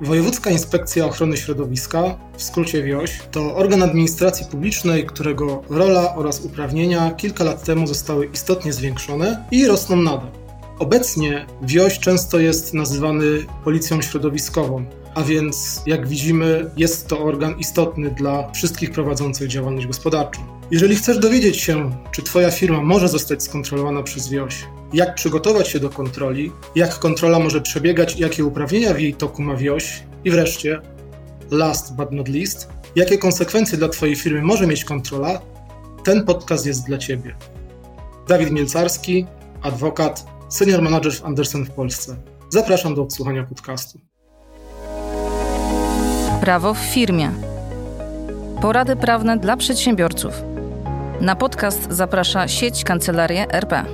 Wojewódzka Inspekcja Ochrony Środowiska, w skrócie WIOŚ, to organ administracji publicznej, którego rola oraz uprawnienia kilka lat temu zostały istotnie zwiększone i rosną nadal. Obecnie WIOŚ często jest nazywany policją środowiskową, a więc jak widzimy jest to organ istotny dla wszystkich prowadzących działalność gospodarczą. Jeżeli chcesz dowiedzieć się, czy Twoja firma może zostać skontrolowana przez WIOŚ, jak przygotować się do kontroli, jak kontrola może przebiegać jakie uprawnienia w jej toku ma WIOŚ i wreszcie, last but not least, jakie konsekwencje dla Twojej firmy może mieć kontrola, ten podcast jest dla Ciebie. Dawid Mielcarski, adwokat, senior manager w Andersen w Polsce. Zapraszam do odsłuchania podcastu. Prawo w firmie. Porady prawne dla przedsiębiorców. Na podcast zaprasza sieć Kancelarie RP.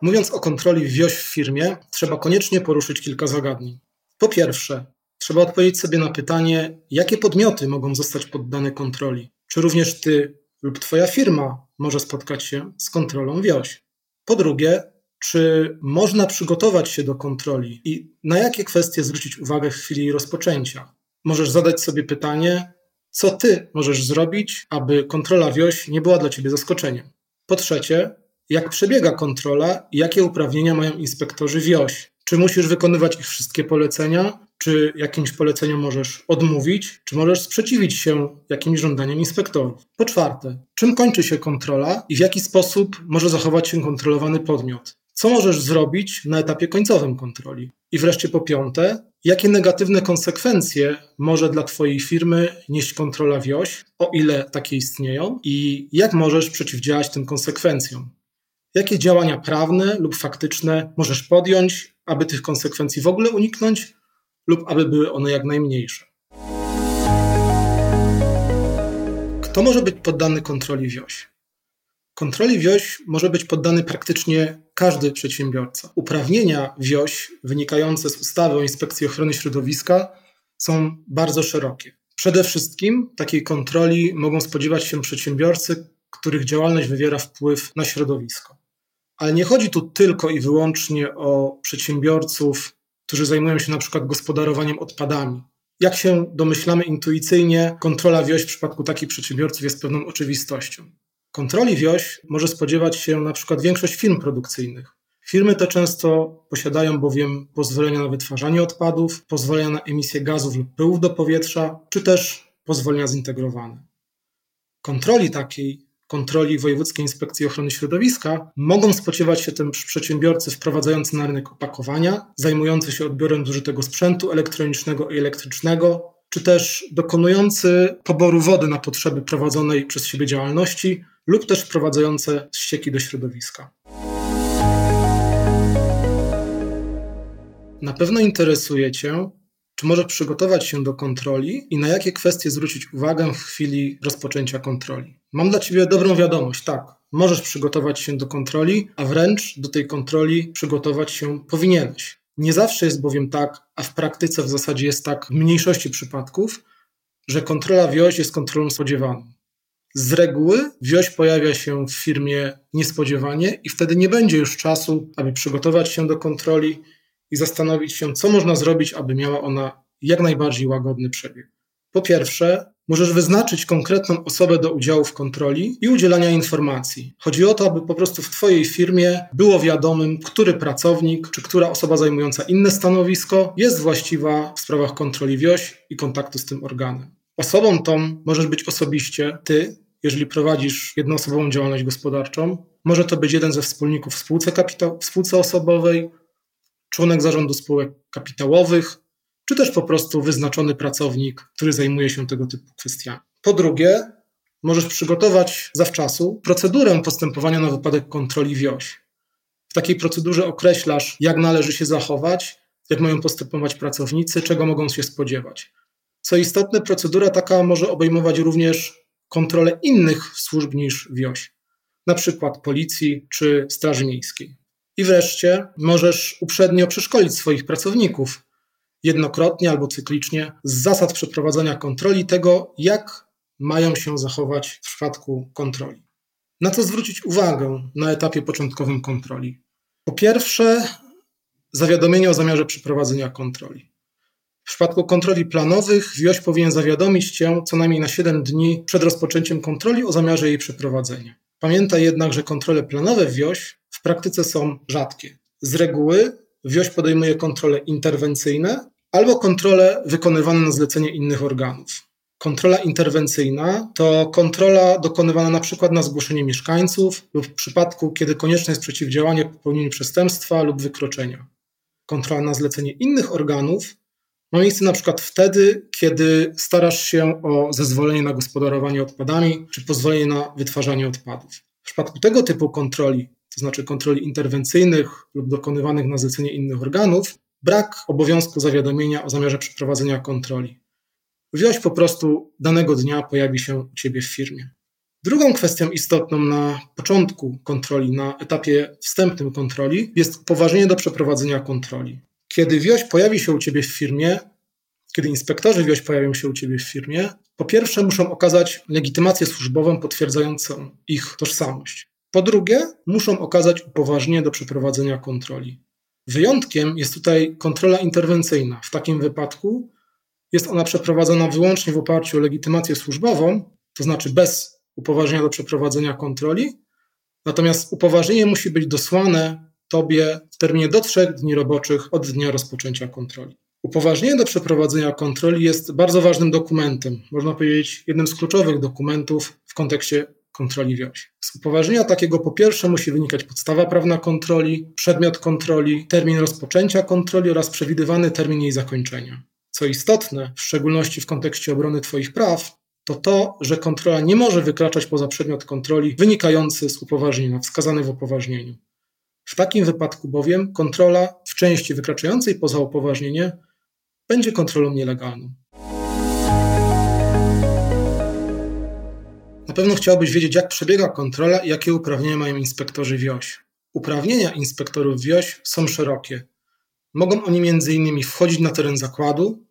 Mówiąc o kontroli wioś w firmie, trzeba koniecznie poruszyć kilka zagadnień. Po pierwsze, trzeba odpowiedzieć sobie na pytanie, jakie podmioty mogą zostać poddane kontroli. Czy również ty lub twoja firma może spotkać się z kontrolą wioś? Po drugie, czy można przygotować się do kontroli i na jakie kwestie zwrócić uwagę w chwili jej rozpoczęcia? Możesz zadać sobie pytanie, co ty możesz zrobić, aby kontrola wioś nie była dla ciebie zaskoczeniem. Po trzecie, jak przebiega kontrola i jakie uprawnienia mają inspektorzy wioś? Czy musisz wykonywać ich wszystkie polecenia? Czy jakimś poleceniom możesz odmówić? Czy możesz sprzeciwić się jakimś żądaniom inspektorów? Po czwarte, czym kończy się kontrola i w jaki sposób może zachować się kontrolowany podmiot? Co możesz zrobić na etapie końcowym kontroli? I wreszcie po piąte, jakie negatywne konsekwencje może dla Twojej firmy nieść kontrola wioś, o ile takie istnieją, i jak możesz przeciwdziałać tym konsekwencjom? Jakie działania prawne lub faktyczne możesz podjąć, aby tych konsekwencji w ogóle uniknąć, lub aby były one jak najmniejsze? Kto może być poddany kontroli wioś? Kontroli wioś może być poddany praktycznie każdy przedsiębiorca. Uprawnienia wioś wynikające z ustawy o inspekcji ochrony środowiska są bardzo szerokie. Przede wszystkim takiej kontroli mogą spodziewać się przedsiębiorcy, których działalność wywiera wpływ na środowisko. Ale nie chodzi tu tylko i wyłącznie o przedsiębiorców, którzy zajmują się na przykład gospodarowaniem odpadami. Jak się domyślamy intuicyjnie, kontrola wioś w przypadku takich przedsiębiorców jest pewną oczywistością. Kontroli wioś może spodziewać się na przykład większość firm produkcyjnych. Firmy te często posiadają bowiem pozwolenia na wytwarzanie odpadów, pozwolenia na emisję gazów lub pyłów do powietrza, czy też pozwolenia zintegrowane. Kontroli takiej kontroli Wojewódzkiej Inspekcji Ochrony Środowiska mogą spodziewać się też przedsiębiorcy wprowadzający na rynek opakowania, zajmujący się odbiorem zużytego sprzętu elektronicznego i elektrycznego, czy też dokonujący poboru wody na potrzeby prowadzonej przez siebie działalności lub też wprowadzające ścieki do środowiska. Na pewno interesuje Cię, czy może przygotować się do kontroli i na jakie kwestie zwrócić uwagę w chwili rozpoczęcia kontroli? Mam dla Ciebie dobrą wiadomość. Tak, możesz przygotować się do kontroli, a wręcz do tej kontroli przygotować się powinieneś. Nie zawsze jest bowiem tak, a w praktyce w zasadzie jest tak w mniejszości przypadków, że kontrola wioś jest kontrolą spodziewaną. Z reguły wioś pojawia się w firmie niespodziewanie i wtedy nie będzie już czasu, aby przygotować się do kontroli i zastanowić się, co można zrobić, aby miała ona jak najbardziej łagodny przebieg. Po pierwsze, możesz wyznaczyć konkretną osobę do udziału w kontroli i udzielania informacji. Chodzi o to, aby po prostu w Twojej firmie było wiadomym, który pracownik czy która osoba zajmująca inne stanowisko jest właściwa w sprawach kontroli wioś i kontaktu z tym organem. Osobą tą możesz być osobiście Ty, jeżeli prowadzisz jednoosobową działalność gospodarczą. Może to być jeden ze wspólników w spółce, kapita- w spółce osobowej, członek zarządu spółek kapitałowych, czy też po prostu wyznaczony pracownik, który zajmuje się tego typu kwestiami. Po drugie, możesz przygotować zawczasu procedurę postępowania na wypadek kontroli wioś. W takiej procedurze określasz, jak należy się zachować, jak mają postępować pracownicy, czego mogą się spodziewać. Co istotne, procedura taka może obejmować również kontrolę innych służb niż wioś, na przykład policji czy Straży Miejskiej. I wreszcie możesz uprzednio przeszkolić swoich pracowników jednokrotnie albo cyklicznie z zasad przeprowadzania kontroli tego, jak mają się zachować w przypadku kontroli. Na co zwrócić uwagę na etapie początkowym kontroli? Po pierwsze, zawiadomienie o zamiarze przeprowadzenia kontroli. W przypadku kontroli planowych WIOŚ powinien zawiadomić Cię co najmniej na 7 dni przed rozpoczęciem kontroli o zamiarze jej przeprowadzenia. Pamiętaj jednak, że kontrole planowe WIOŚ w praktyce są rzadkie. Z reguły WIOŚ podejmuje kontrole interwencyjne albo kontrole wykonywane na zlecenie innych organów. Kontrola interwencyjna to kontrola dokonywana na przykład na zgłoszenie mieszkańców lub w przypadku, kiedy konieczne jest przeciwdziałanie popełnieniu przestępstwa lub wykroczenia. Kontrola na zlecenie innych organów ma miejsce na przykład wtedy, kiedy starasz się o zezwolenie na gospodarowanie odpadami czy pozwolenie na wytwarzanie odpadów. W przypadku tego typu kontroli, to znaczy kontroli interwencyjnych lub dokonywanych na zlecenie innych organów, brak obowiązku zawiadomienia o zamiarze przeprowadzenia kontroli. Wziąć po prostu danego dnia pojawi się u Ciebie w firmie. Drugą kwestią istotną na początku kontroli, na etapie wstępnym kontroli, jest upoważnienie do przeprowadzenia kontroli. Kiedy wioś pojawi się u Ciebie w firmie, kiedy inspektorzy wioś pojawią się u Ciebie w firmie, po pierwsze muszą okazać legitymację służbową potwierdzającą ich tożsamość. Po drugie, muszą okazać upoważnienie do przeprowadzenia kontroli. Wyjątkiem jest tutaj kontrola interwencyjna. W takim wypadku jest ona przeprowadzona wyłącznie w oparciu o legitymację służbową, to znaczy bez upoważnienia do przeprowadzenia kontroli, natomiast upoważnienie musi być dosłane Tobie w terminie do trzech dni roboczych od dnia rozpoczęcia kontroli. Upoważnienie do przeprowadzenia kontroli jest bardzo ważnym dokumentem, można powiedzieć jednym z kluczowych dokumentów w kontekście kontroli wioś. Z upoważnienia takiego po pierwsze musi wynikać podstawa prawna kontroli, przedmiot kontroli, termin rozpoczęcia kontroli oraz przewidywany termin jej zakończenia. Co istotne, w szczególności w kontekście obrony Twoich praw, to to, że kontrola nie może wykraczać poza przedmiot kontroli wynikający z upoważnienia, wskazany w upoważnieniu. W takim wypadku bowiem kontrola w części wykraczającej poza upoważnienie będzie kontrolą nielegalną. Na pewno chciałbyś wiedzieć, jak przebiega kontrola i jakie uprawnienia mają inspektorzy WIOŚ. Uprawnienia inspektorów WIOŚ są szerokie. Mogą oni m.in. wchodzić na teren zakładu,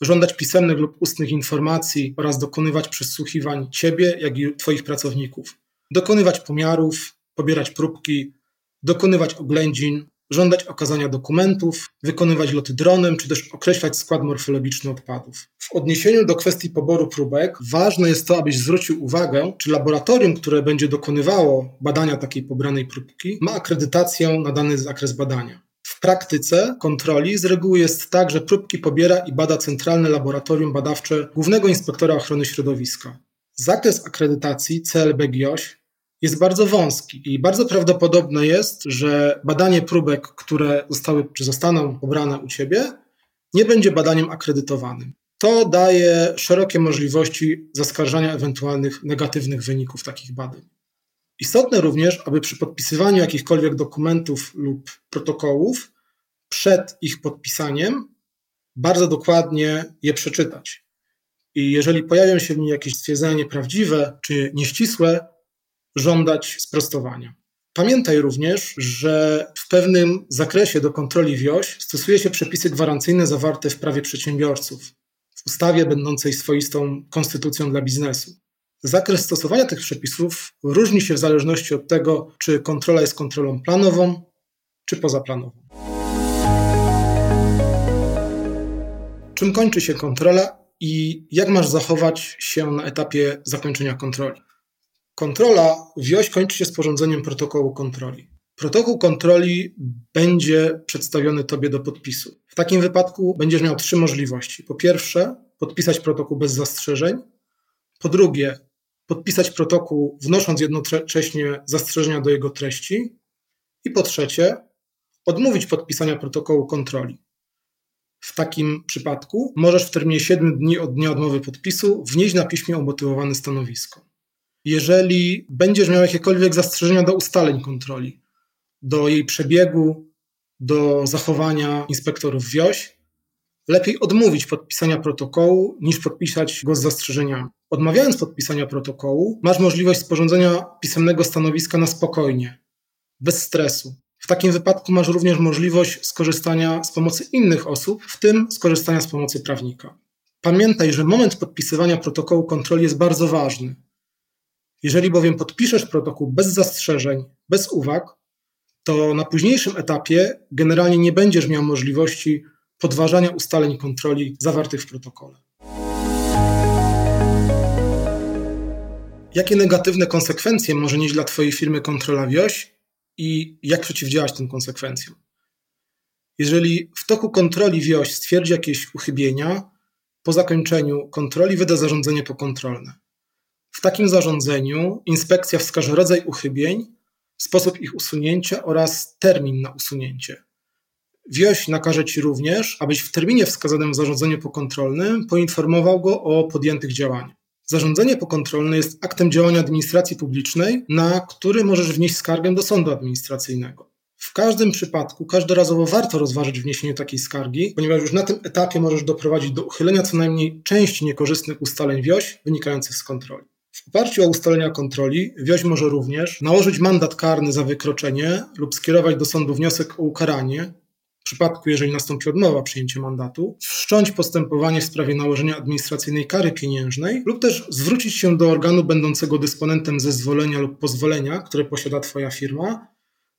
żądać pisemnych lub ustnych informacji oraz dokonywać przesłuchiwań Ciebie, jak i Twoich pracowników, dokonywać pomiarów, pobierać próbki, dokonywać oględzin, żądać okazania dokumentów, wykonywać loty dronem, czy też określać skład morfologiczny odpadów. W odniesieniu do kwestii poboru próbek, ważne jest to, abyś zwrócił uwagę, czy laboratorium, które będzie dokonywało badania takiej pobranej próbki, ma akredytację na dany zakres badania. W praktyce kontroli z reguły jest tak, że próbki pobiera i bada Centralne Laboratorium Badawcze Głównego Inspektora Ochrony Środowiska. Zakres akredytacji CLB GIOŚ jest bardzo wąski i bardzo prawdopodobne jest, że badanie próbek, które zostały czy zostaną pobrane u Ciebie, nie będzie badaniem akredytowanym. To daje szerokie możliwości zaskarżania ewentualnych negatywnych wyników takich badań. Istotne również, aby przy podpisywaniu jakichkolwiek dokumentów lub protokołów przed ich podpisaniem bardzo dokładnie je przeczytać. I jeżeli pojawią się w nim jakieś stwierdzenia nieprawdziwe czy nieścisłe, żądać sprostowania. Pamiętaj również, że w pewnym zakresie do kontroli WIOŚ stosuje się przepisy gwarancyjne zawarte w prawie przedsiębiorców, w ustawie będącej swoistą konstytucją dla biznesu. Zakres stosowania tych przepisów różni się w zależności od tego, czy kontrola jest kontrolą planową, czy pozaplanową. Czym kończy się kontrola i jak masz zachować się na etapie zakończenia kontroli? Kontrola wioś kończy się sporządzeniem protokołu kontroli. Protokół kontroli będzie przedstawiony Tobie do podpisu. W takim wypadku będziesz miał trzy możliwości. Po pierwsze, podpisać protokół bez zastrzeżeń. Po drugie, podpisać protokół, wnosząc jednocześnie zastrzeżenia do jego treści. I po trzecie, odmówić podpisania protokołu kontroli. W takim przypadku możesz w terminie 7 dni od dnia odmowy podpisu wnieść na piśmie umotywowane stanowisko. Jeżeli będziesz miał jakiekolwiek zastrzeżenia do ustaleń kontroli, do jej przebiegu, do zachowania inspektorów wioś, lepiej odmówić podpisania protokołu niż podpisać go z zastrzeżeniami. Odmawiając podpisania protokołu, masz możliwość sporządzenia pisemnego stanowiska na spokojnie, bez stresu. W takim wypadku masz również możliwość skorzystania z pomocy innych osób, w tym skorzystania z pomocy prawnika. Pamiętaj, że moment podpisywania protokołu kontroli jest bardzo ważny. Jeżeli bowiem podpiszesz protokół bez zastrzeżeń, bez uwag, to na późniejszym etapie generalnie nie będziesz miał możliwości podważania ustaleń kontroli zawartych w protokole. Jakie negatywne konsekwencje może nieść dla Twojej firmy kontrola wioś i jak przeciwdziałać tym konsekwencjom? Jeżeli w toku kontroli wioś stwierdzi jakieś uchybienia, po zakończeniu kontroli wyda zarządzenie pokontrolne. W takim zarządzeniu inspekcja wskaże rodzaj uchybień, sposób ich usunięcia oraz termin na usunięcie. Wioś nakaże Ci również, abyś w terminie wskazanym w zarządzeniu pokontrolnym poinformował go o podjętych działaniach. Zarządzenie pokontrolne jest aktem działania administracji publicznej, na który możesz wnieść skargę do sądu administracyjnego. W każdym przypadku każdorazowo warto rozważyć wniesienie takiej skargi, ponieważ już na tym etapie możesz doprowadzić do uchylenia co najmniej części niekorzystnych ustaleń wioś wynikających z kontroli. W oparciu o ustalenia kontroli wioś może również nałożyć mandat karny za wykroczenie lub skierować do sądu wniosek o ukaranie, w przypadku jeżeli nastąpi odmowa przyjęcia mandatu, wszcząć postępowanie w sprawie nałożenia administracyjnej kary pieniężnej lub też zwrócić się do organu będącego dysponentem zezwolenia lub pozwolenia, które posiada Twoja firma,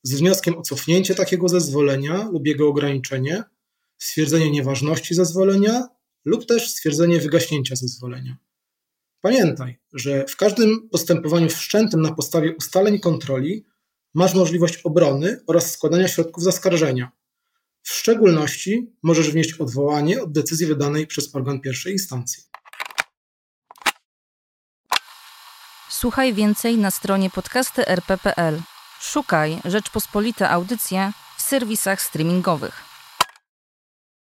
z wnioskiem o cofnięcie takiego zezwolenia lub jego ograniczenie, stwierdzenie nieważności zezwolenia lub też stwierdzenie wygaśnięcia zezwolenia. Pamiętaj, że w każdym postępowaniu wszczętym na podstawie ustaleń kontroli masz możliwość obrony oraz składania środków zaskarżenia. W szczególności możesz wnieść odwołanie od decyzji wydanej przez organ pierwszej instancji. Słuchaj więcej na stronie podcasty.rp.pl. Szukaj Rzeczpospolite Audycje w serwisach streamingowych.